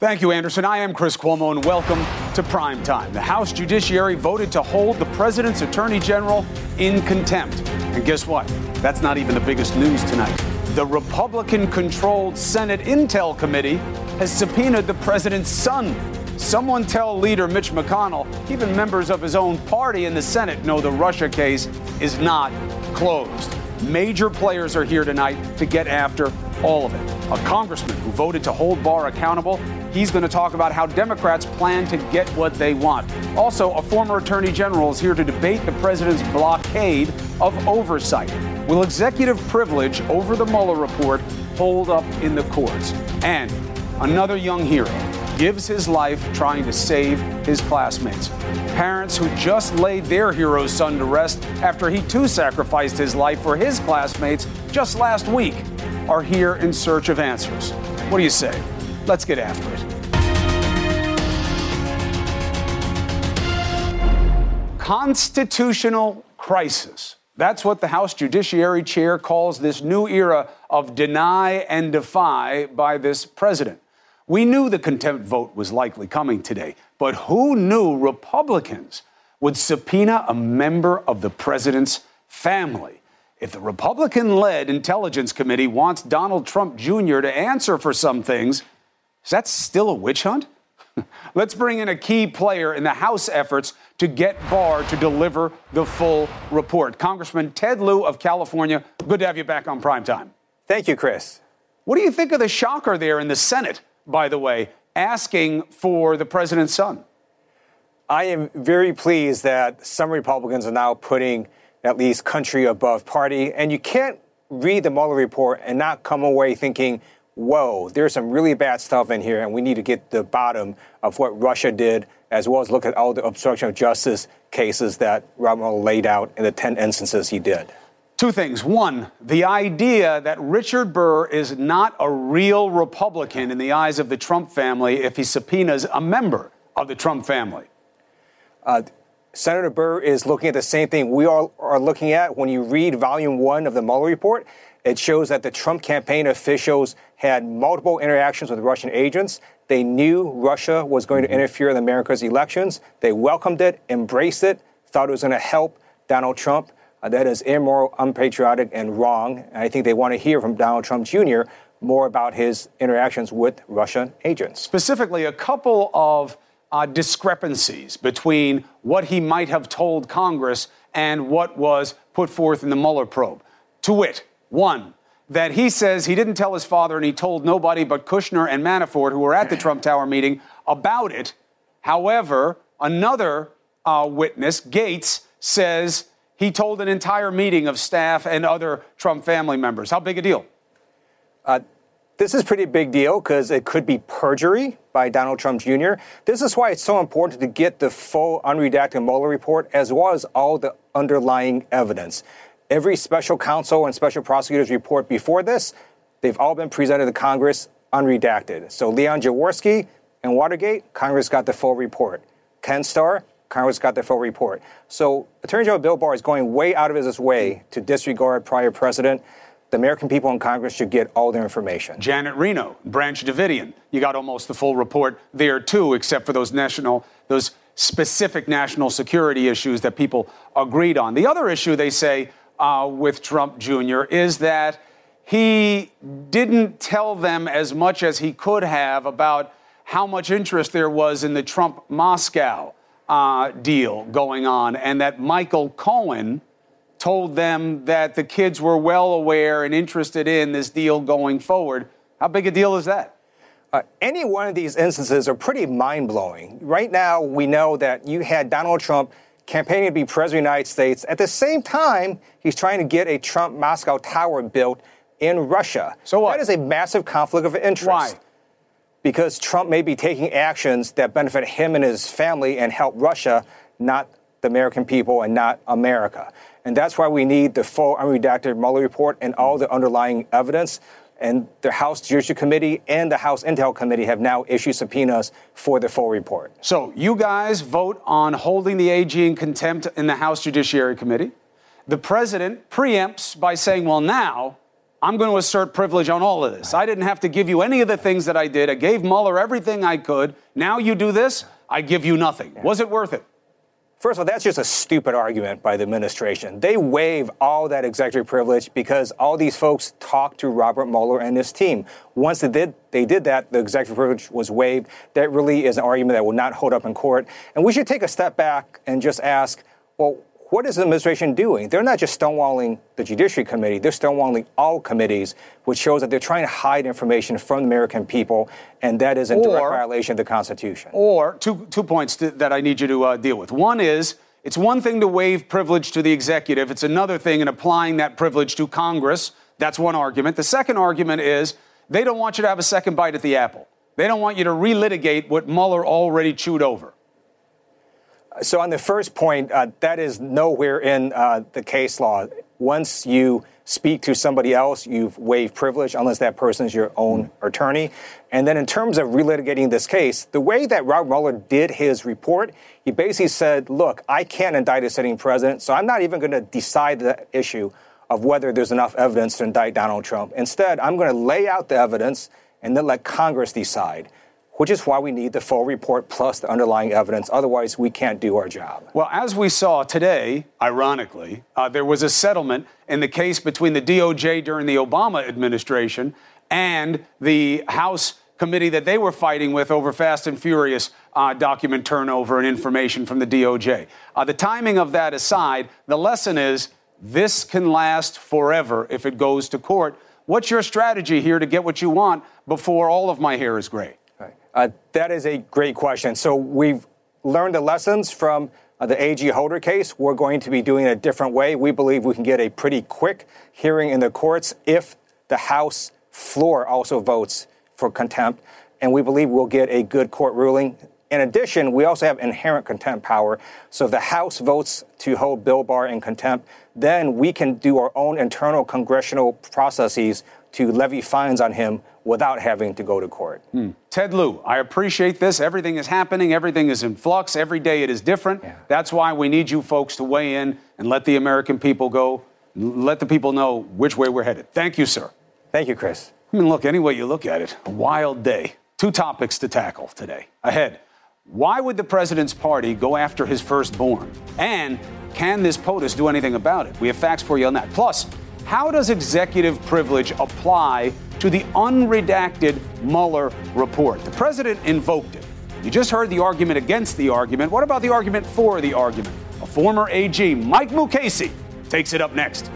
Thank you, Anderson. I am Chris Cuomo, and welcome to Prime Time. The House Judiciary voted to hold the president's attorney general in contempt. And guess what? That's not even the biggest news tonight. The Republican controlled Senate Intel Committee has subpoenaed the president's son. Someone tell leader Mitch McConnell, even members of his own party in the Senate know the Russia case is not closed. Major players are here tonight to get after all of it. A congressman who voted to hold Barr accountable. He's going to talk about how Democrats plan to get what they want. Also, a former attorney general is here to debate the president's blockade of oversight. Will executive privilege over the Mueller report hold up in the courts? And another young hero gives his life trying to save his classmates. Parents who just laid their hero's son to rest after he too sacrificed his life for his classmates just last week are here in search of answers. What do you say? Let's get after it. Constitutional crisis. That's what the House Judiciary Chair calls this new era of deny and defy by this president. We knew the contempt vote was likely coming today, but who knew Republicans would subpoena a member of the president's family? If the Republican led Intelligence Committee wants Donald Trump Jr. to answer for some things, is that still a witch hunt? Let's bring in a key player in the House efforts to get Barr to deliver the full report. Congressman Ted Lieu of California, good to have you back on prime time. Thank you, Chris. What do you think of the shocker there in the Senate, by the way, asking for the president's son? I am very pleased that some Republicans are now putting at least country above party. And you can't read the Mueller report and not come away thinking, whoa, there's some really bad stuff in here, and we need to get the bottom of what Russia did, as well as look at all the obstruction of justice cases that Robert Mueller laid out in the 10 instances he did. Two things. One, the idea that Richard Burr is not a real Republican in the eyes of the Trump family if he subpoenas a member of the Trump family. Uh, Senator Burr is looking at the same thing we all are looking at. When you read volume one of the Mueller report, it shows that the Trump campaign officials had multiple interactions with Russian agents. They knew Russia was going to mm-hmm. interfere in America's elections. They welcomed it, embraced it, thought it was going to help Donald Trump. Uh, that is immoral, unpatriotic, and wrong. And I think they want to hear from Donald Trump Jr. more about his interactions with Russian agents. Specifically, a couple of uh, discrepancies between what he might have told Congress and what was put forth in the Mueller probe. To wit, one, that he says he didn't tell his father and he told nobody but Kushner and Manafort, who were at the Trump Tower meeting, about it. However, another uh, witness, Gates, says he told an entire meeting of staff and other Trump family members. How big a deal? Uh, this is pretty big deal because it could be perjury by Donald Trump Jr. This is why it's so important to get the full unredacted Mueller report as well as all the underlying evidence. Every special counsel and special prosecutor's report before this, they've all been presented to Congress unredacted. So Leon Jaworski and Watergate, Congress got the full report. Ken Starr, Congress got the full report. So Attorney General Bill Barr is going way out of his way to disregard prior precedent the American people in Congress should get all their information. Janet Reno, Branch Davidian, you got almost the full report there too, except for those national, those specific national security issues that people agreed on. The other issue they say uh, with Trump Jr. is that he didn't tell them as much as he could have about how much interest there was in the Trump Moscow uh, deal going on, and that Michael Cohen told them that the kids were well aware and interested in this deal going forward. How big a deal is that? Uh, any one of these instances are pretty mind blowing. Right now, we know that you had Donald Trump campaigning to be president of the United States. At the same time, he's trying to get a Trump Moscow tower built in Russia. So what? That is a massive conflict of interest. Why? Because Trump may be taking actions that benefit him and his family and help Russia, not the American people and not America. And that's why we need the full unredacted Mueller report and all the underlying evidence. And the House Judiciary Committee and the House Intel Committee have now issued subpoenas for the full report. So you guys vote on holding the AG in contempt in the House Judiciary Committee. The president preempts by saying, well, now I'm going to assert privilege on all of this. I didn't have to give you any of the things that I did. I gave Mueller everything I could. Now you do this, I give you nothing. Was it worth it? First of all, that's just a stupid argument by the administration. They waive all that executive privilege because all these folks talked to Robert Mueller and his team. Once they did, they did that, the executive privilege was waived. That really is an argument that will not hold up in court. And we should take a step back and just ask, well, what is the administration doing? They're not just stonewalling the Judiciary Committee, they're stonewalling all committees, which shows that they're trying to hide information from the American people, and that is in or, direct violation of the Constitution. Or two, two points to, that I need you to uh, deal with. One is it's one thing to waive privilege to the executive, it's another thing in applying that privilege to Congress. That's one argument. The second argument is they don't want you to have a second bite at the apple. They don't want you to relitigate what Mueller already chewed over. So, on the first point, uh, that is nowhere in uh, the case law. Once you speak to somebody else, you've waived privilege unless that person is your own attorney. And then, in terms of relitigating this case, the way that Robert Mueller did his report, he basically said, Look, I can't indict a sitting president, so I'm not even going to decide the issue of whether there's enough evidence to indict Donald Trump. Instead, I'm going to lay out the evidence and then let Congress decide which is why we need the full report plus the underlying evidence. Otherwise, we can't do our job. Well, as we saw today, ironically, uh, there was a settlement in the case between the DOJ during the Obama administration and the House committee that they were fighting with over Fast and Furious uh, document turnover and information from the DOJ. Uh, the timing of that aside, the lesson is this can last forever if it goes to court. What's your strategy here to get what you want before all of my hair is gray? Uh, that is a great question. So we've learned the lessons from uh, the AG Holder case. We're going to be doing it a different way. We believe we can get a pretty quick hearing in the courts if the House floor also votes for contempt. And we believe we'll get a good court ruling. In addition, we also have inherent contempt power. So if the House votes to hold Bill Barr in contempt, then we can do our own internal congressional processes to levy fines on him without having to go to court. Hmm. Ted Lieu, I appreciate this. Everything is happening, everything is in flux, every day it is different. Yeah. That's why we need you folks to weigh in and let the American people go, let the people know which way we're headed. Thank you, sir. Thank you, Chris. I mean, look, any way you look at it, a wild day. Two topics to tackle today. Ahead. Why would the president's party go after his firstborn? And can this POTUS do anything about it? We have facts for you on that. Plus, how does executive privilege apply to the unredacted Mueller report? The president invoked it. You just heard the argument against the argument. What about the argument for the argument? A former AG, Mike Mukasey, takes it up next.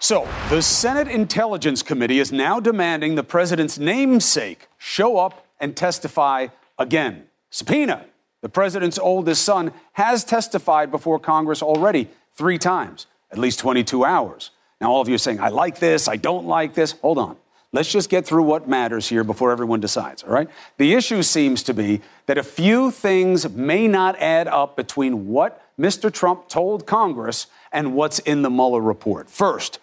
So, the Senate Intelligence Committee is now demanding the president's namesake show up and testify again. Subpoena. The president's oldest son has testified before Congress already three times at least 22 hours. Now, all of you are saying, I like this, I don't like this. Hold on. Let's just get through what matters here before everyone decides, all right? The issue seems to be that a few things may not add up between what Mr. Trump told Congress and what's in the Mueller report. First,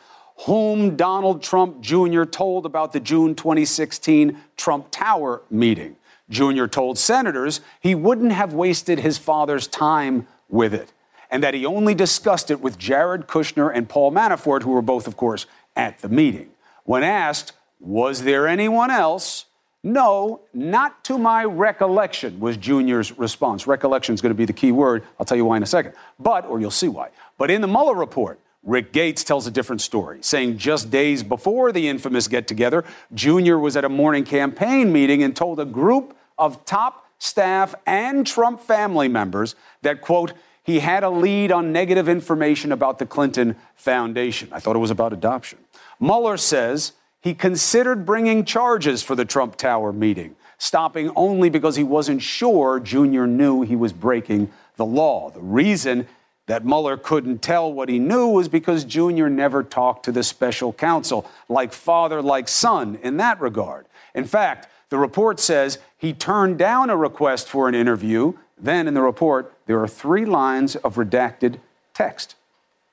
whom Donald Trump Jr. told about the June 2016 Trump Tower meeting. Jr. told senators he wouldn't have wasted his father's time with it and that he only discussed it with Jared Kushner and Paul Manafort, who were both, of course, at the meeting. When asked, was there anyone else? No, not to my recollection, was Junior's response. Recollection is going to be the key word. I'll tell you why in a second. But, or you'll see why. But in the Mueller report, Rick Gates tells a different story, saying just days before the infamous get together, Junior was at a morning campaign meeting and told a group of top staff and Trump family members that, quote, he had a lead on negative information about the Clinton Foundation. I thought it was about adoption. Mueller says he considered bringing charges for the Trump Tower meeting, stopping only because he wasn't sure Junior knew he was breaking the law. The reason that Mueller couldn't tell what he knew was because Junior never talked to the special counsel, like father, like son, in that regard. In fact, the report says he turned down a request for an interview then in the report, there are three lines of redacted text.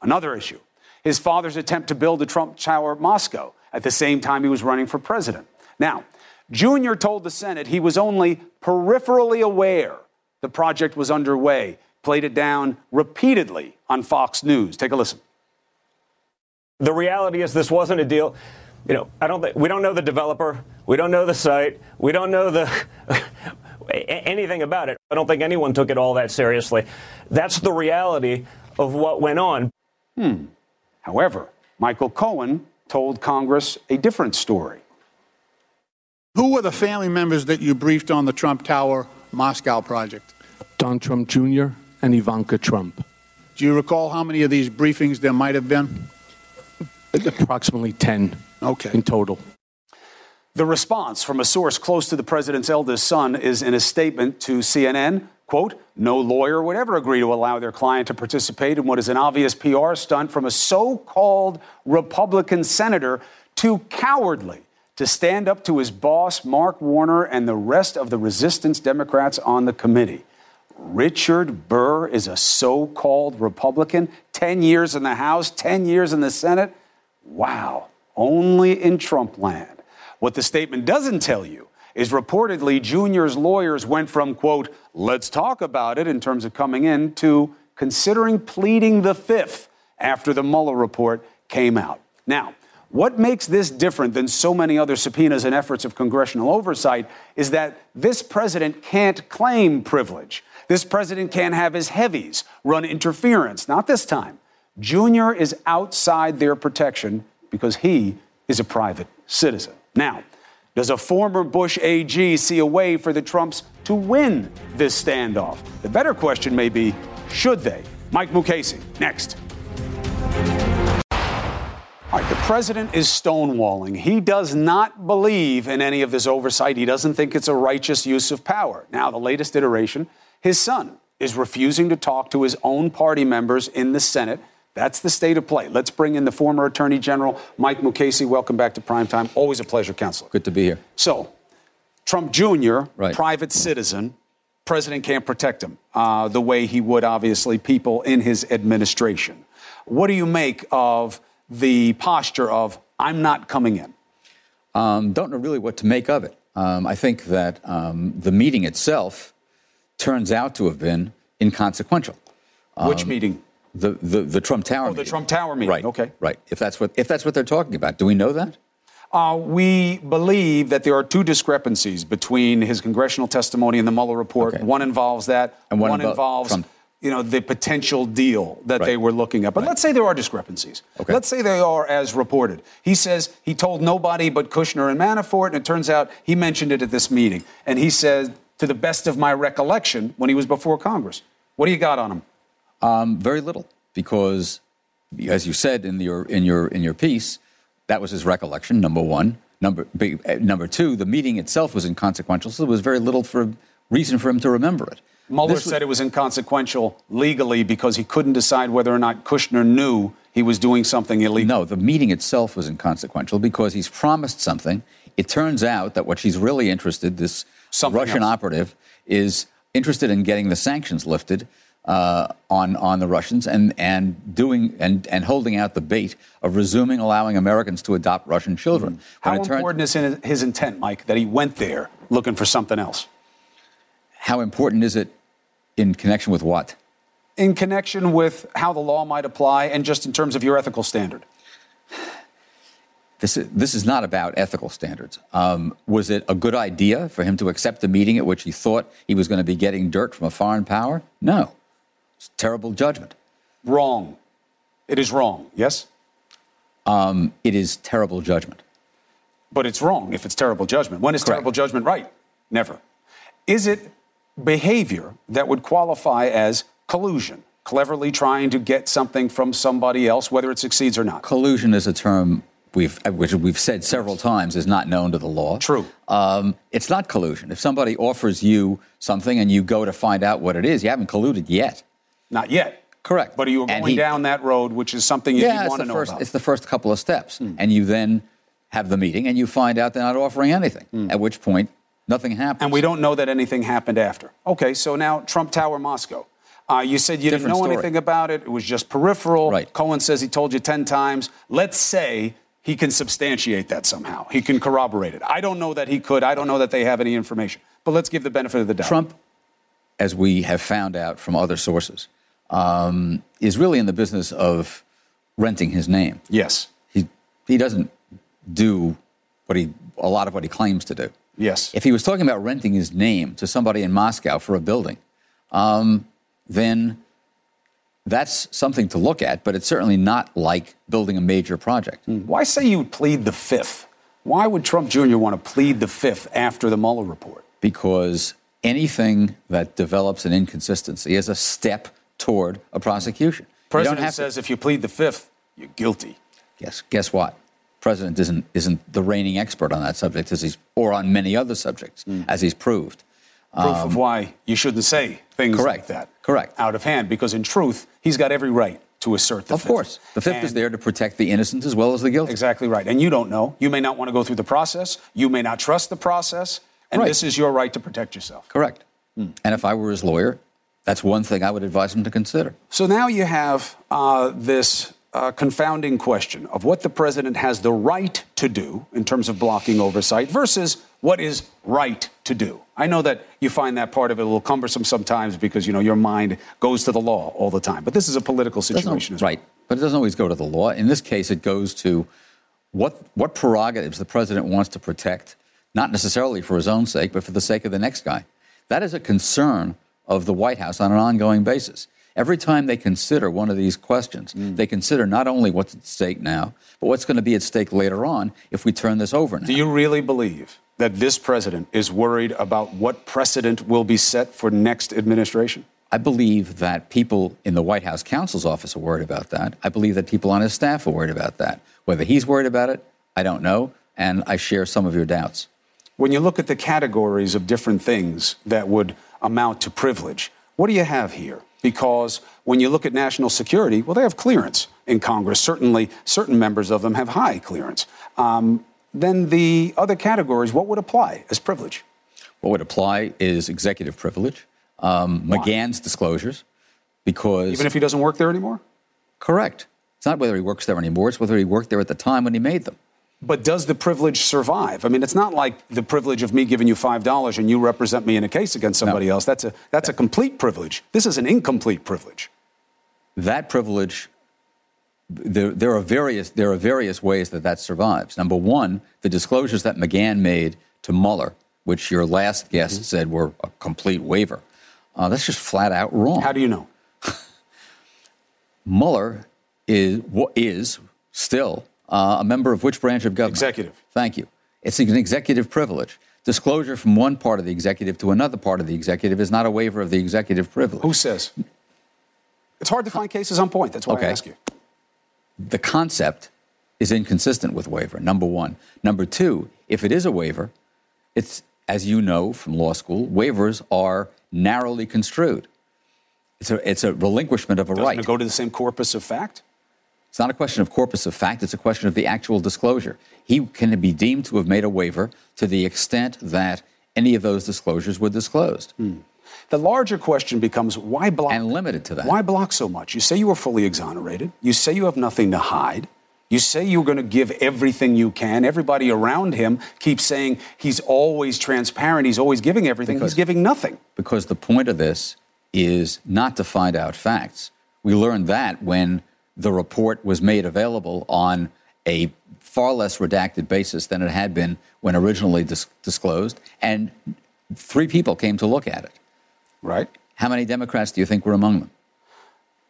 Another issue his father's attempt to build a Trump Tower Moscow at the same time he was running for president. Now, Junior told the Senate he was only peripherally aware the project was underway, played it down repeatedly on Fox News. Take a listen. The reality is, this wasn't a deal. You know, I don't. Th- we don't know the developer. We don't know the site. We don't know the anything about it. I don't think anyone took it all that seriously. That's the reality of what went on. Hmm. However, Michael Cohen told Congress a different story. Who were the family members that you briefed on the Trump Tower Moscow project? Don Trump Jr. and Ivanka Trump. Do you recall how many of these briefings there might have been? Approximately 10 okay. in total. The response from a source close to the president's eldest son is in a statement to CNN. Quote, no lawyer would ever agree to allow their client to participate in what is an obvious PR stunt from a so called Republican senator too cowardly to stand up to his boss, Mark Warner, and the rest of the resistance Democrats on the committee. Richard Burr is a so called Republican, 10 years in the House, 10 years in the Senate. Wow, only in Trump land. What the statement doesn't tell you is reportedly Junior's lawyers went from, quote, let's talk about it in terms of coming in to considering pleading the fifth after the Mueller report came out. Now, what makes this different than so many other subpoenas and efforts of congressional oversight is that this president can't claim privilege. This president can't have his heavies run interference. Not this time. Junior is outside their protection because he is a private citizen. Now, does a former Bush AG see a way for the Trumps to win this standoff? The better question may be should they? Mike Mukasey, next. All right, the president is stonewalling. He does not believe in any of this oversight. He doesn't think it's a righteous use of power. Now, the latest iteration, his son is refusing to talk to his own party members in the Senate that's the state of play. Let's bring in the former Attorney General, Mike Mukasey. Welcome back to Primetime. Always a pleasure, Counselor. Good to be here. So, Trump Jr., right. private citizen, president can't protect him uh, the way he would, obviously, people in his administration. What do you make of the posture of, I'm not coming in? Um, don't know really what to make of it. Um, I think that um, the meeting itself turns out to have been inconsequential. Which um, meeting? The, the, the Trump Tower oh, meeting. the Trump Tower meeting. Right. Okay. Right. If that's what if that's what they're talking about, do we know that? Uh, we believe that there are two discrepancies between his congressional testimony and the Mueller report. Okay. One involves that, and one, one involves Trump. you know the potential deal that right. they were looking at. But right. let's say there are discrepancies. Okay. Let's say they are as reported. He says he told nobody but Kushner and Manafort, and it turns out he mentioned it at this meeting. And he said, to the best of my recollection, when he was before Congress. What do you got on him? Um, very little because, as you said in your in your in your piece, that was his recollection. Number one. Number uh, number two, the meeting itself was inconsequential, so there was very little for reason for him to remember it. Mueller this said it was inconsequential legally because he couldn't decide whether or not Kushner knew he was doing something illegal. No, the meeting itself was inconsequential because he's promised something. It turns out that what she's really interested, this something Russian else. operative, is interested in getting the sanctions lifted uh, on on the Russians and and doing and and holding out the bait of resuming allowing Americans to adopt Russian children. Mm-hmm. How important is his intent, Mike, that he went there looking for something else? How important is it in connection with what? In connection with how the law might apply, and just in terms of your ethical standard. This is, this is not about ethical standards. Um, was it a good idea for him to accept a meeting at which he thought he was going to be getting dirt from a foreign power? No. It's terrible judgment. Wrong. It is wrong, yes? Um, it is terrible judgment. But it's wrong if it's terrible judgment. When is Correct. terrible judgment right? Never. Is it behavior that would qualify as collusion, cleverly trying to get something from somebody else, whether it succeeds or not? Collusion is a term we've, which we've said several times is not known to the law. True. Um, it's not collusion. If somebody offers you something and you go to find out what it is, you haven't colluded yet. Not yet. Correct. But you were going he- down that road, which is something you yeah, it's want to know first. about. It's the first couple of steps, Hmm. and you then have the meeting, and you find out they're not offering anything. At which point, nothing happens. And we don't know that anything happened after. Okay, so now Trump Tower Moscow. Uh, you said you Different didn't know story. anything about it. It was just peripheral. Right. Cohen says he told you 10 times. Let's say he can substantiate that somehow. He can corroborate it. I don't know that he could. I don't know that they have any information. But let's give the benefit of the doubt. Trump, as we have found out from other sources, um, is really in the business of renting his name. Yes. He he doesn't do what he a lot of what he claims to do. Yes. If he was talking about renting his name to somebody in Moscow for a building, um, then that's something to look at. But it's certainly not like building a major project. Why say you plead the fifth? Why would Trump Jr. want to plead the fifth after the Mueller report? because anything that develops an inconsistency is a step toward a prosecution. President have to- says if you plead the fifth, you're guilty. guess guess what? President isn't isn't the reigning expert on that subject as he's or on many other subjects as he's proved. Proof of why you shouldn't say things like Um, that. Correct. Out of hand, because in truth, he's got every right to assert the Of fifth. course, the fifth is there to protect the innocent as well as the guilty. Exactly right. And you don't know. You may not want to go through the process. You may not trust the process. And Right. this is your right to protect yourself. Correct. And if I were his lawyer, that's one thing I would advise him to consider. So now you have uh, this uh, confounding question of what the president has the right to do in terms of blocking oversight versus what is right to do. I know that you find that part of it a little cumbersome sometimes because you know your mind goes to the law all the time. But this is a political situation well. right. But it doesn't always go to the law. In this case, it goes to what, what prerogatives the president wants to protect, not necessarily for his own sake, but for the sake of the next guy. That is a concern of the White House on an ongoing basis. Every time they consider one of these questions, Mm. they consider not only what's at stake now, but what's going to be at stake later on if we turn this over now. Do you really believe that this president is worried about what precedent will be set for next administration? I believe that people in the White House counsel's office are worried about that. I believe that people on his staff are worried about that. Whether he's worried about it, I don't know, and I share some of your doubts. When you look at the categories of different things that would amount to privilege, what do you have here? Because when you look at national security, well, they have clearance in Congress. Certainly, certain members of them have high clearance. Um, then the other categories, what would apply as privilege? What would apply is executive privilege, um, McGahn's disclosures, because Even if he doesn't work there anymore? correct. It's not whether he works there anymore; it's whether he worked there at the time when he made them. But does the privilege survive? I mean, it's not like the privilege of me giving you five dollars and you represent me in a case against somebody else. That's a that's a complete privilege. This is an incomplete privilege. That privilege, there, there are various there are various ways that that survives. Number one, the disclosures that McGahn made to Mueller, which your last guest Mm-hmm. said were a complete waiver. Uh, that's just flat out wrong. How do you know? Mueller is is still uh, a member of which branch of government? Executive. Thank you. It's an executive privilege. Disclosure from one part of the executive to another part of the executive is not a waiver of the executive privilege. Who says? It's hard to find cases on point. That's why Okay. I ask you. the concept is inconsistent with waiver, number one. Number two, if it is a waiver, it's, as you know from law school, waivers are narrowly construed. It's a, it's a relinquishment of a Doesn't right. it go to the same corpus of fact? It's not a question of corpus of fact, it's a question of the actual disclosure. He can be deemed to have made a waiver to the extent that any of those disclosures were disclosed. Hmm. The larger question becomes why block? And limited to that. Why block so much? You say you were fully exonerated. You say you have nothing to hide. You say you're going to give everything you can. Everybody around him keeps saying he's always transparent. He's always giving everything. Because- he's giving nothing. because the point of this is not to find out facts. We learned that when the report was made available on a far less redacted basis than it had been when originally dis- disclosed, and three people came to look at it. Right? How many Democrats do you think were among them?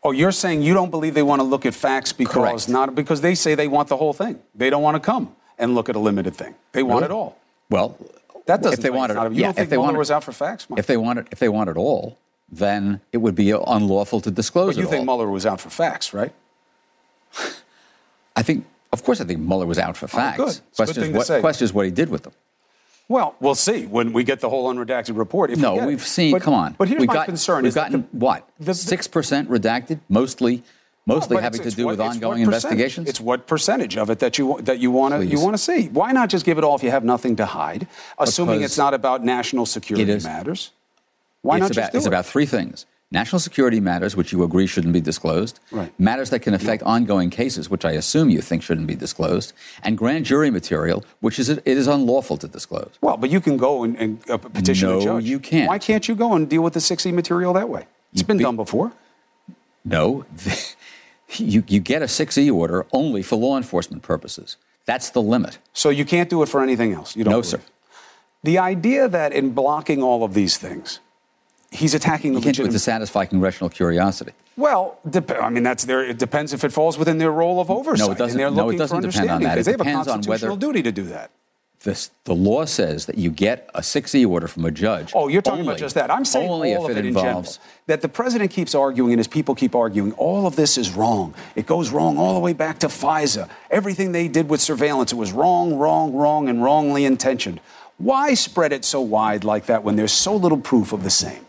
Oh, you're saying you don't believe they want to look at facts because Correct. not because they say they want the whole thing. They don't want to come and look at a limited thing. They want it all. Well, That doesn't. if they you wanted, you yeah, don't think if they Mueller was out for facts? Mike? if they wanted, if they want it all, then it would be unlawful to disclose but you it think all. Mueller was out for facts, right? I think, of course, I think Mueller was out for oh, facts. good. It's a good Question, thing is to what, say. question is what he did with them. Well, we'll see when we get the whole unredacted report. If No, get we've seen. But- come on. But here's we've my got- concern: We've is gotten the- what the- the- six percent redacted, mostly, mostly But having it's- to it's do what- with ongoing investigations. It's what percentage of it that you that you want to you want to see. Why not just give it all if you have nothing to hide, assuming Because it's not about national security is. matters? Why it's not about, just do it's it? about three things: national security matters, which you agree shouldn't be disclosed; Right. matters that can affect ongoing cases, which I assume you think shouldn't be disclosed; and grand jury material, which is it is unlawful to disclose. well, but you can go and, and uh, petition No, a judge. No, you can't. Why can't you go and deal with the 6E material that way? It's You been be- done before. No, you, you get a 6E order only for law enforcement purposes. That's the limit. So you can't do it for anything else. You don't. No, believe. sir. The idea that in blocking all of these things, he's attacking the You can't do it to satisfy congressional curiosity. Well, dep- I mean, that's their. It depends if it falls within their role of oversight. No, it doesn't- And they're no, it doesn't for depend on that. It they have a constitutional whether- duty to do that. This, the law says that you get a 6E order from a judge. Oh, you're talking only- about just that. I'm saying only all if of it it in general. That the president keeps arguing and his people keep arguing. All of this is wrong. It goes wrong all the way back to FISA. Everything they did with surveillance, it was wrong, wrong, wrong, and wrongly intentioned. Why spread it so wide like that when there's so little proof of the same?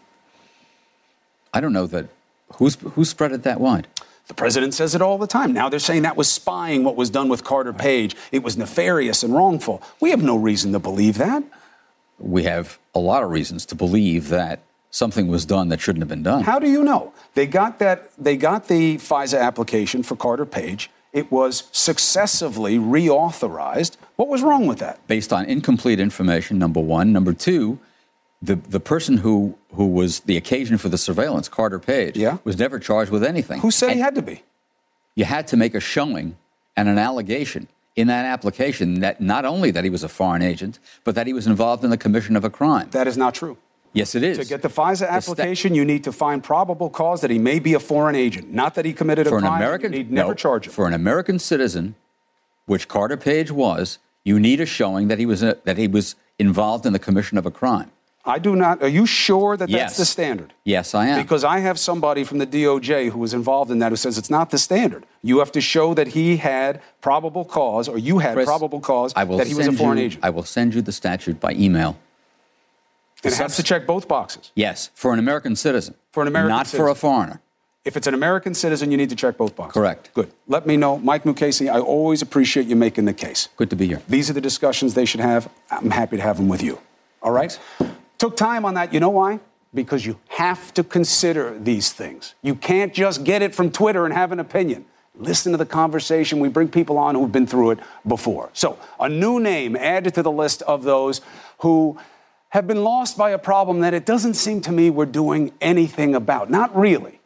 I don't know that. Who's, who spread it that wide? The president says it all the time. Now they're saying that was spying what was done with Carter Page. It was nefarious and wrongful. We have no reason to believe that. We have a lot of reasons to believe that something was done that shouldn't have been done. How do you know? They got that they got the FISA application for Carter Page. It was successively reauthorized. What was wrong with that? based on incomplete information, number one. Number two, the, the person who, who was the occasion for the surveillance, Carter Page, Yeah. was never charged with anything. Who said he had to be? You had to make a showing and an allegation in that application that not only that he was a foreign agent, but that he was involved in the commission of a crime. That is not true. yes, it is. To get the FISA sta- application, you need to find probable cause that he may be a foreign agent, not that he committed a for an crime. American, you need never no, charge him. for an American citizen, which Carter Page was, you need a showing that he was a, that he was involved in the commission of a crime. I do not. Are you sure that Yes. that's the standard? Yes, I am. Because I have somebody from the DOJ who was involved in that who says it's not the standard. You have to show that he had probable cause, or you had Chris, probable cause that he was a foreign you- agent. I will send you the statute by email. it has to check both boxes. Yes, for an American citizen. For an American Not for a foreigner. If it's an American citizen, you need to check both boxes. Correct. Good. Let me know. Mike Mukasey, I always appreciate you making the case. Good to be here. These are the discussions they should have. I'm happy to have them with you. All right? Took time on that. You know why? Because you have to consider these things. You can't just get it from Twitter and have an opinion. Listen to the conversation. We bring people on who've been through it before. So, a new name added to the list of those who have been lost by a problem that it doesn't seem to me we're doing anything about. Not really.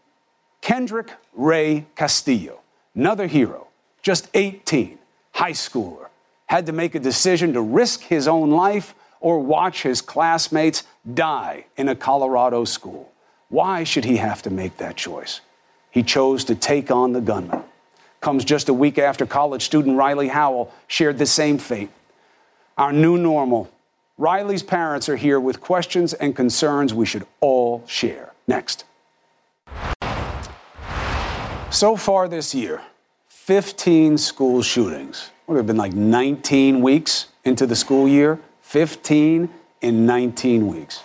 Kendrick Ray Castillo, another hero, just 18, high schooler, had to make a decision to risk his own life or watch his classmates die in a Colorado school. Why should he have to make that choice? He chose to take on the gunman. Comes just a week after college student Riley Howell shared the same fate. Our new normal. Riley's parents are here with questions and concerns we should all share. Next. So far this year, 15 school shootings. Would have been like 19 weeks into the school year. 15 in 19 weeks.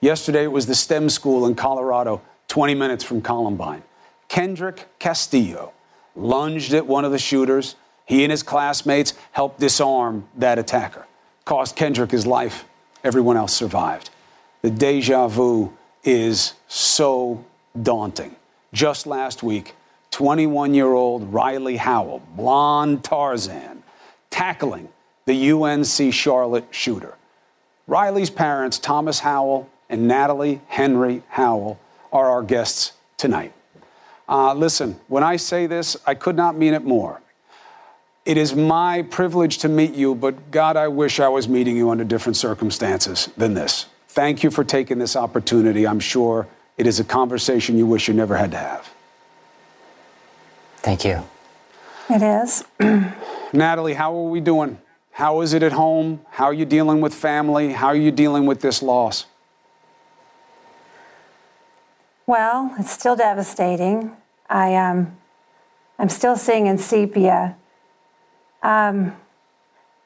Yesterday it was the STEM school in Colorado, 20 minutes from Columbine. Kendrick Castillo lunged at one of the shooters. He and his classmates helped disarm that attacker. Cost Kendrick his life. Everyone else survived. The deja vu is so daunting. Just last week, 21 year old Riley Howell, blonde Tarzan, tackling the UNC Charlotte shooter. Riley's parents, Thomas Howell and Natalie Henry Howell, are our guests tonight. Uh, listen, when I say this, I could not mean it more. It is my privilege to meet you, but God, I wish I was meeting you under different circumstances than this. Thank you for taking this opportunity. I'm sure it is a conversation you wish you never had to have. Thank you. It is. Natalie, how are we doing? How is it at home? How are you dealing with family? How are you dealing with this loss? Well, it's still devastating. I um, I'm still seeing in sepia. Um,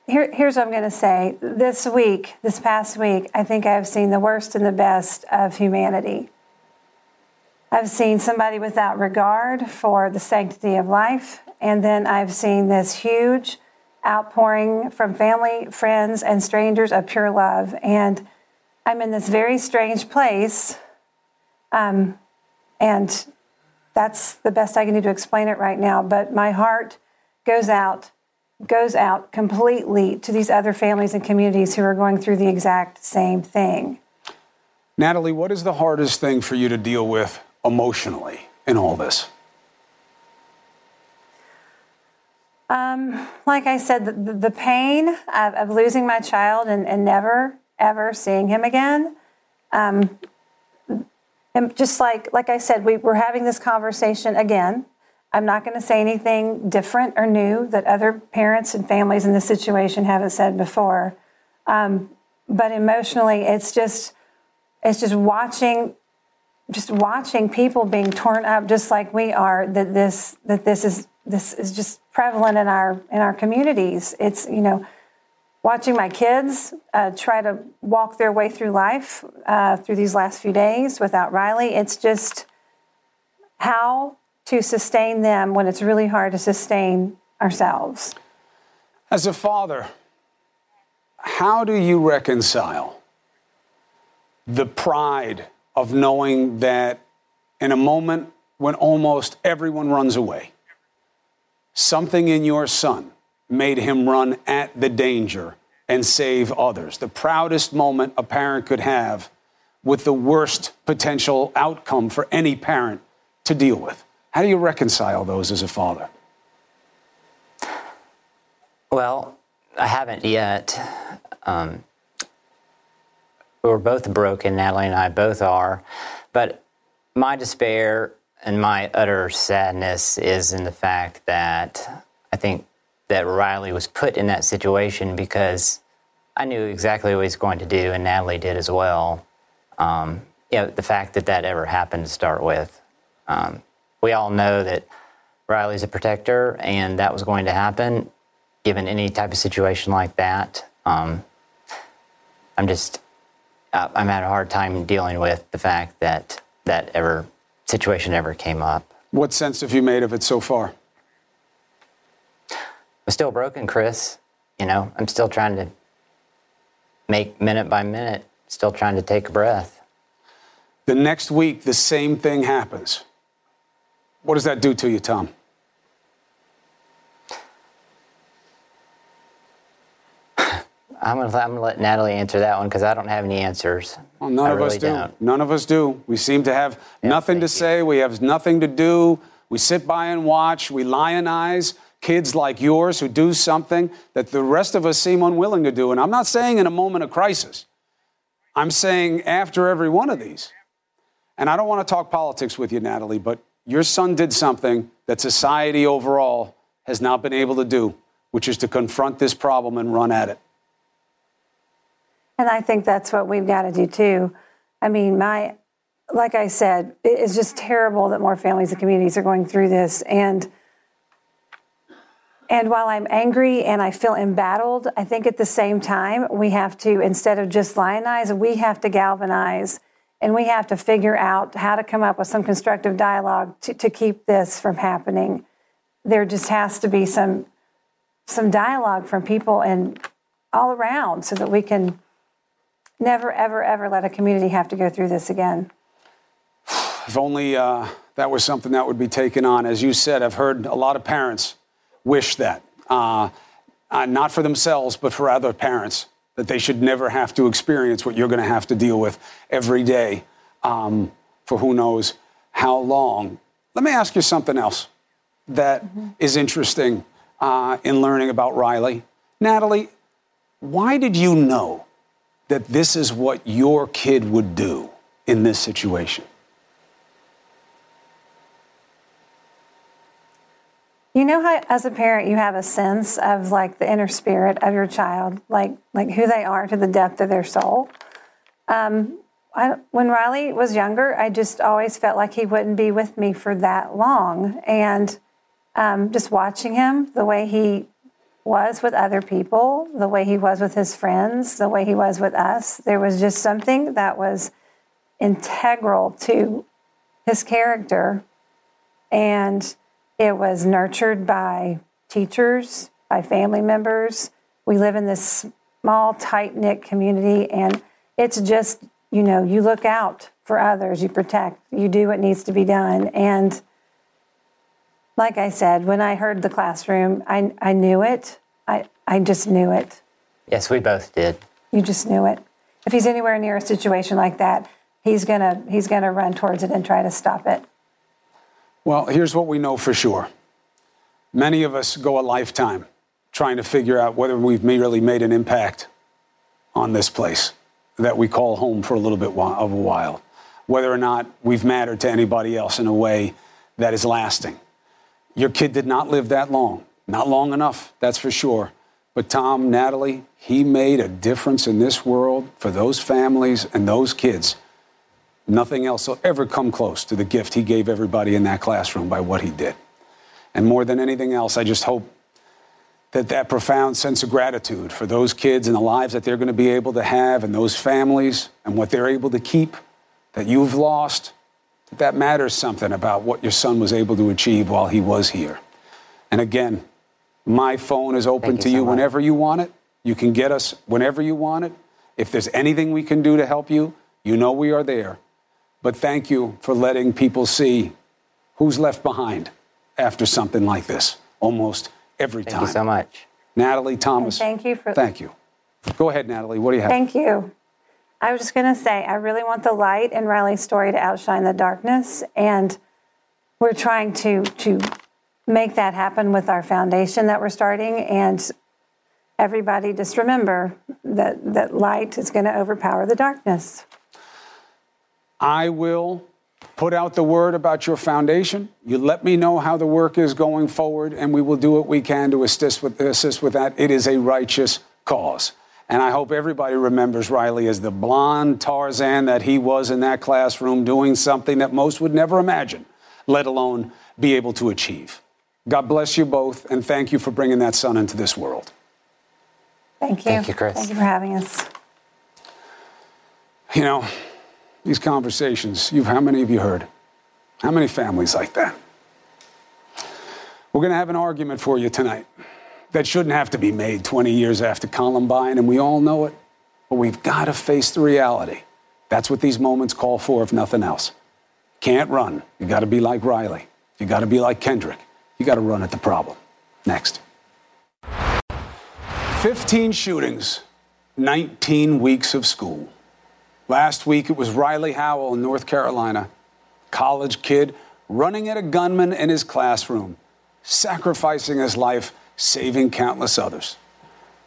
here, here's what I'm going to say. This week, this past week, I think I've seen the worst and the best of humanity. I've seen somebody without regard for the sanctity of life, and then I've seen this huge outpouring from family, friends, and strangers of pure love. And I'm in this very strange place. Um, and that's the best I can do to explain it right now. But my heart goes out, goes out completely to these other families and communities who are going through the exact same thing. Natalie, what is the hardest thing for you to deal with emotionally in all this? Um, like I said, the, the pain of, of, losing my child and, and, never ever seeing him again. Um, and just like like I said, we, we're having this conversation again. I'm not going to say anything different or new that other parents and families in this situation haven't said before. Um, but emotionally, it's just it's just watching just watching people being torn up just like we are that this that this is this is just prevalent in our in our communities. It's you know watching my kids uh, try to walk their way through life uh, through these last few days without riley. It's just how to sustain them when it's really hard to sustain ourselves. As a father how do you reconcile the pride of knowing that in a moment when almost everyone runs away, something in your son made him run at the danger and save others. The proudest moment a parent could have with the worst potential outcome for any parent to deal with. How do you reconcile those as a father? Well, I haven't yet. Um, we're both broken. Natalie and I both are. But my despair and my utter sadness is in the fact that I think that Riley was put in that situation because I knew exactly what he was going to do, and Natalie did as well. Um, you know, the fact that that ever happened to start with. Um, we all know that Riley's a protector, and that was going to happen given any type of situation like that. Um, I'm just uh, I'm at a hard time dealing with the fact that that ever situation ever came up. What sense have you made of it so far? I'm still broken, Chris. You know, I'm still trying to make minute by minute, still trying to take a breath. The next week, the same thing happens. What does that do to you, Tom? I'm gonna, I'm gonna let Natalie answer that one because I don't have any answers. Well, none I of really us do. Don't. None of us do. We seem to have yeah, nothing to you. say. We have nothing to do. We sit by and watch. We lionize kids like yours who do something that the rest of us seem unwilling to do. And I'm not saying in a moment of crisis. I'm saying after every one of these. And I don't want to talk politics with you, Natalie, but your son did something that society overall has not been able to do, which is to confront this problem and run at it. And I think that's what we've got to do too. I mean, my, like I said, it's just terrible that more families and communities are going through this. And, and while I'm angry and I feel embattled, I think at the same time, we have to, instead of just lionize, we have to galvanize and we have to figure out how to come up with some constructive dialogue to, to keep this from happening. There just has to be some, some dialogue from people and all around so that we can never, ever, ever let a community have to go through this again. If only uh, that was something that would be taken on. As you said, I've heard a lot of parents wish that, uh, uh, not for themselves, but for other parents, that they should never have to experience what you're going to have to deal with every day um, for who knows how long. Let me ask you something else that mm-hmm. is interesting uh, in learning about Riley. Natalie, why did you know that this is what your kid would do in this situation? You know how, as a parent, you have a sense of like the inner spirit of your child, like like who they are to the depth of their soul. Um, I, when Riley was younger, I just always felt like he wouldn't be with me for that long, and um, just watching him, the way he was with other people, the way he was with his friends, the way he was with us. There was just something that was integral to his character. And it was nurtured by teachers, by family members. We live in this small, tight knit community, and it's just, you know, you look out for others, you protect, you do what needs to be done. And like I said, when I heard the classroom, I, I knew it. I, I just knew it. Yes, we both did. You just knew it. If he's anywhere near a situation like that, he's gonna he's gonna run towards it and try to stop it. Well, here's what we know for sure. Many of us go a lifetime trying to figure out whether we've merely made an impact on this place that we call home for a little bit of a while, whether or not we've mattered to anybody else in a way that is lasting. Your kid did not live that long, not long enough, that's for sure. But Tom, Natalie, he made a difference in this world for those families and those kids. Nothing else will ever come close to the gift he gave everybody in that classroom by what he did. And more than anything else, I just hope that that profound sense of gratitude for those kids and the lives that they're going to be able to have and those families and what they're able to keep that you've lost, that that matters something about what your son was able to achieve while he was here. And again, my phone is open Thank to you you, so much. whenever you want it. You can get us whenever you want it. If there's anything we can do to help you, you know we are there. But thank you for letting people see who's left behind after something like this almost every Thank time. Thank you so much. Natalie Thomas. thank you for- Thank you. Go ahead, Natalie. What do you have? Thank you. I was just going to say, I really want the light in Riley's story to outshine the darkness, and we're trying to to make that happen with our foundation that we're starting. And everybody, just remember that that light is going to overpower the darkness. I will put out the word about your foundation. You let me know how the work is going forward, and we will do what we can to assist with, assist with that. It is a righteous cause. And I hope everybody remembers Riley as the blonde Tarzan that he was in that classroom doing something that most would never imagine, let alone be able to achieve. God bless you both, and thank you for bringing that son into this world. Thank you. Thank you, Chris. Thank you for having us. You know, these conversations, you've, how many of you heard? How many families like that? We're going to have an argument for you tonight that shouldn't have to be made 20 years after Columbine, and we all know it, but we've got to face the reality. That's what these moments call for, if nothing else. Can't run. You got to be like Riley. You got to be like Kendrick. You got to run at the problem. Next. 15 shootings, 19 weeks of school. Last week, it was Riley Howell in North Carolina, college kid running at a gunman in his classroom, sacrificing his life, saving countless others.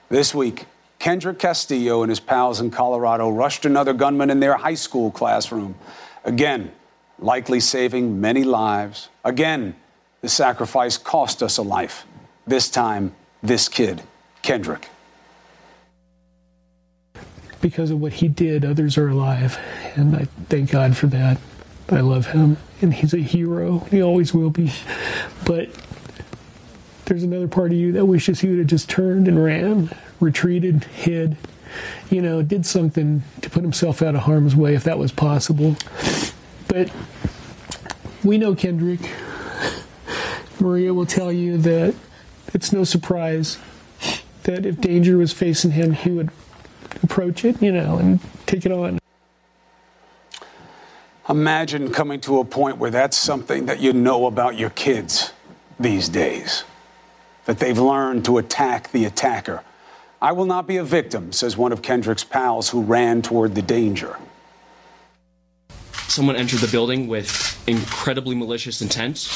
This week, Kendrick Castillo and his pals in Colorado rushed another gunman in their high school classroom. Again, likely saving many lives. Again, the sacrifice cost us a life. This time, this kid, Kendrick. because of what he did, others are alive. And I thank God for that. I love him. And he's a hero. He always will be. But there's another part of you that wishes he would have just turned and ran, retreated, hid, you know, did something to put himself out of harm's way if that was possible. But we know Kendrick. Maria will tell you that it's no surprise that if danger was facing him, he would approach it, you know, and take it on. Imagine coming to a point where that's something that you know about your kids these days, that they've learned to attack the attacker. I will not be a victim, says one of Kendrick's pals who ran toward the danger. someone entered the building with incredibly malicious intent,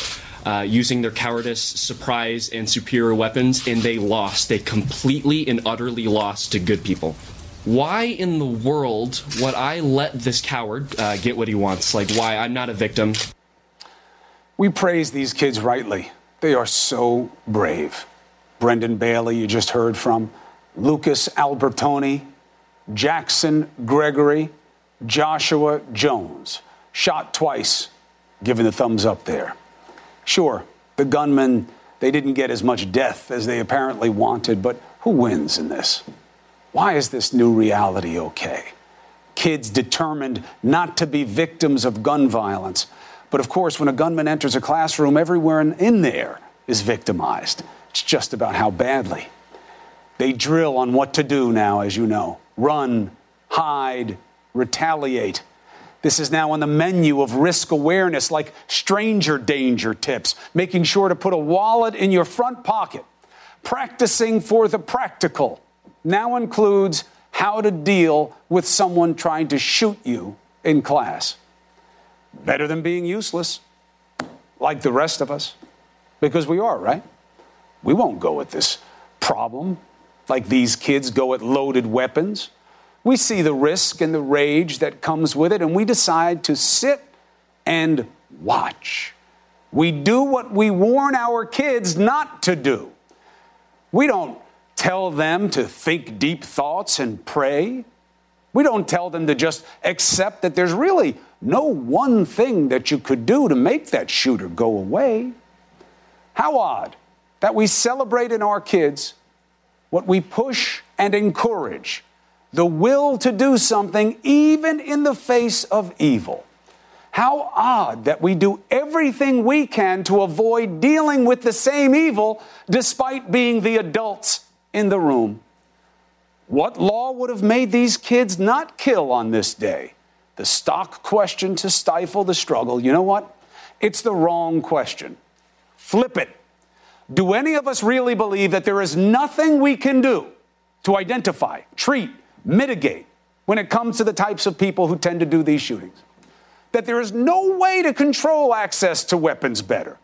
uh, using their cowardice, surprise, and superior weapons, and they lost. They completely and utterly lost to good people. Why in the world would I let this coward uh, get what he wants? Like, why? I'm not a victim. We praise these kids rightly. They are so brave. Brendan Bialy, you just heard from, Lucas Albertoni, Jackson Gregory, Joshua Jones. Shot twice, given the thumbs up there. Sure, the gunmen, they didn't get as much death as they apparently wanted, but who wins in this? Why is this new reality okay? Kids determined not to be victims of gun violence. But of course, when a gunman enters a classroom, everyone in there is victimized. It's just about how badly. They drill on what to do now, as you know run, hide, retaliate. This is now on the menu of risk awareness, like stranger danger tips, making sure to put a wallet in your front pocket. Practicing for the practical now includes how to deal with someone trying to shoot you in class. Better than being useless, like the rest of us, because we are, right? We won't go at this problem like these kids go at loaded weapons. We see the risk and the rage that comes with it, and we decide to sit and watch. We do what we warn our kids not to do. We don't tell them to think deep thoughts and pray. We don't tell them to just accept that there's really no one thing that you could do to make that shooter go away. How odd that we celebrate in our kids what we push and encourage the will to do something even in the face of evil. How odd that we do everything we can to avoid dealing with the same evil despite being the adults in the room. What law would have made these kids not kill on this day? The stock question to stifle the struggle. You know what? It's the wrong question. Flip it. Do any of us really believe that there is nothing we can do to identify, treat, mitigate when it comes to the types of people who tend to do these shootings? That there is no way to control access to weapons better,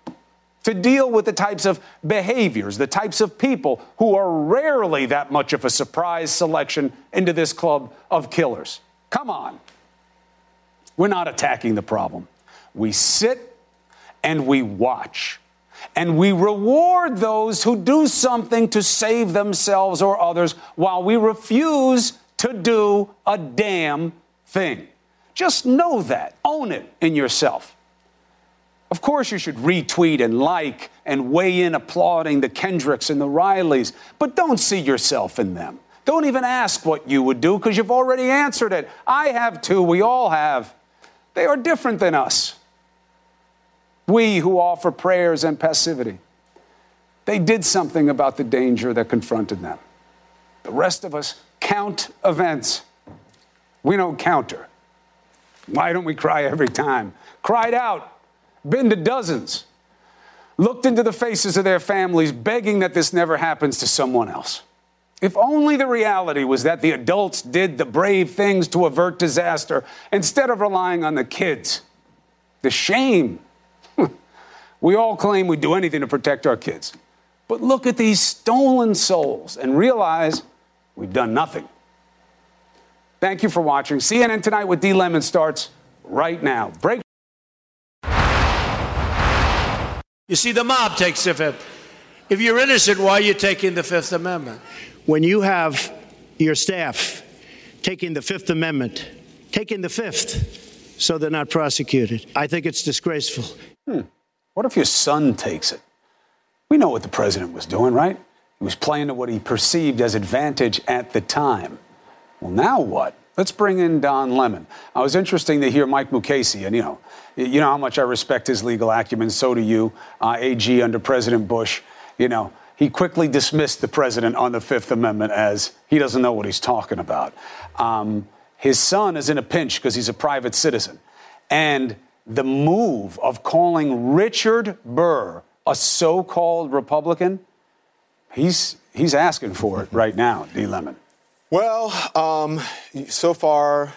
to deal with the types of behaviors, the types of people who are rarely that much of a surprise selection into this club of killers. Come on. We're not attacking the problem. We sit and we watch and we reward those who do something to save themselves or others while we refuse to do a damn thing. Just know that. Own it in yourself. Of course, you should retweet and like and weigh in applauding the Kendricks and the Rileys, but don't see yourself in them. Don't even ask what you would do because you've already answered it. I have too. We all have. They are different than us we who offer prayers and passivity. They did something about the danger that confronted them. The rest of us count events. We don't counter. Why don't we cry every time? Cried out, been to dozens, looked into the faces of their families, begging that this never happens to someone else. If only the reality was that the adults did the brave things to avert disaster instead of relying on the kids. The shame we all claim we'd do anything to protect our kids. But look at these stolen souls and realize we've done nothing. Thank you for watching. CNN Tonight with D. Lemon starts right now. Break. You see, the mob takes the fifth. If you're innocent, why are you taking the Fifth Amendment? When you have your staff taking the Fifth Amendment, taking the Fifth, so they're not prosecuted, I think it's disgraceful. Hmm. What if your son takes it? We know what the president was doing, right? He was playing to what he perceived as advantage at the time. Well, now what? Let's bring in Don Lemon. I was interesting to hear Mike Mukasey, and you know, you know how much I respect his legal acumen. So do you, uh, AG under President Bush. You know, he quickly dismissed the president on the Fifth Amendment as he doesn't know what he's talking about. Um, his son is in a pinch because he's a private citizen, and the move of calling Richard Burr a so called Republican, he's, he's asking for it right now, D. Lemon. Well, um, so far,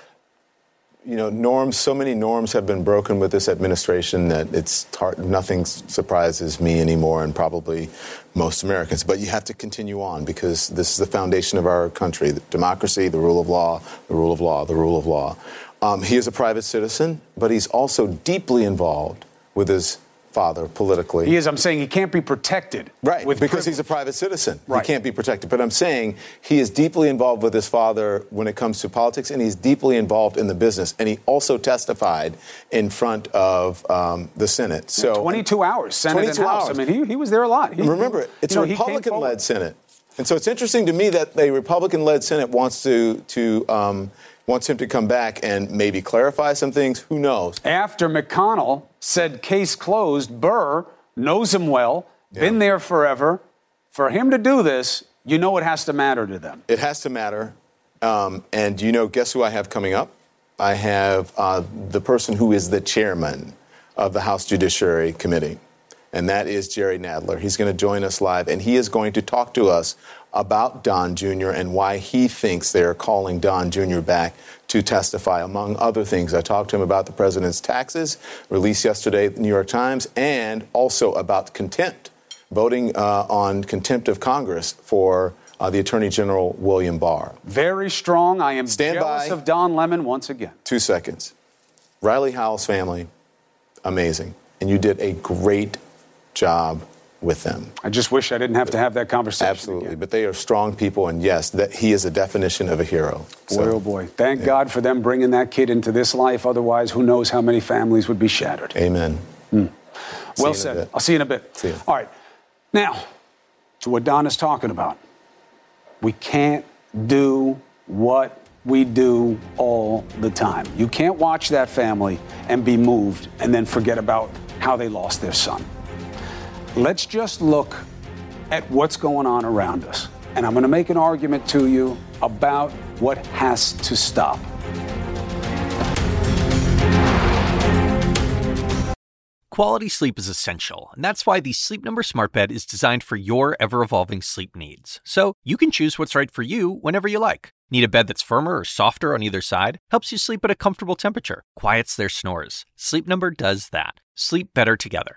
you know, norms, so many norms have been broken with this administration that it's nothing surprises me anymore and probably most Americans. But you have to continue on because this is the foundation of our country the democracy, the rule of law, the rule of law, the rule of law. Um, he is a private citizen, but he's also deeply involved with his father politically. He is. I'm saying he can't be protected. Right, because privilege. he's a private citizen. Right. He can't be protected. But I'm saying he is deeply involved with his father when it comes to politics, and he's deeply involved in the business. And he also testified in front of um, the Senate. So 22 hours, Senate 22 Hours. I mean, he, he was there a lot. He, Remember, it's a Republican-led Senate. And so it's interesting to me that a Republican-led Senate wants to to um, wants him to come back and maybe clarify some things. Who knows? After McConnell said case closed, Burr knows him well, yeah. been there forever. For him to do this, you know it has to matter to them. It has to matter. Um, and you know, guess who I have coming up? I have uh, the person who is the chairman of the House Judiciary Committee, and that is Jerry Nadler. He's going to join us live, and he is going to talk to us about Don Jr. and why he thinks they're calling Don Jr. back to testify, among other things. I talked to him about the president's taxes released yesterday at the New York Times and also about contempt voting uh, on contempt of Congress for uh, the Attorney General William Barr. Very strong. I am Stand jealous by. of Don Lemon once again. Two seconds. Riley Howell's family, amazing. And you did a great job with them. I just wish I didn't have to have that conversation. Absolutely. But they are strong people, and yes, that he is a definition of a hero. Boy, oh boy. Thank God for them bringing that kid into this life. Otherwise, who knows how many families would be shattered. Amen. Hmm. well you in a said. I'll see you in a bit. See ya. All right. Now, to what Don is talking about. We can't do what we do all the time. You can't watch that family and be moved and then forget about how they lost their son. Let's just look at what's going on around us. And I'm going to make an argument to you about what has to stop. Quality sleep is essential, and that's why the Sleep Number Smart Bed is designed for your ever evolving sleep needs. So you can choose what's right for you whenever you like. Need a bed that's firmer or softer on either side? Helps you sleep at a comfortable temperature, quiets their snores. Sleep Number does that. Sleep better together.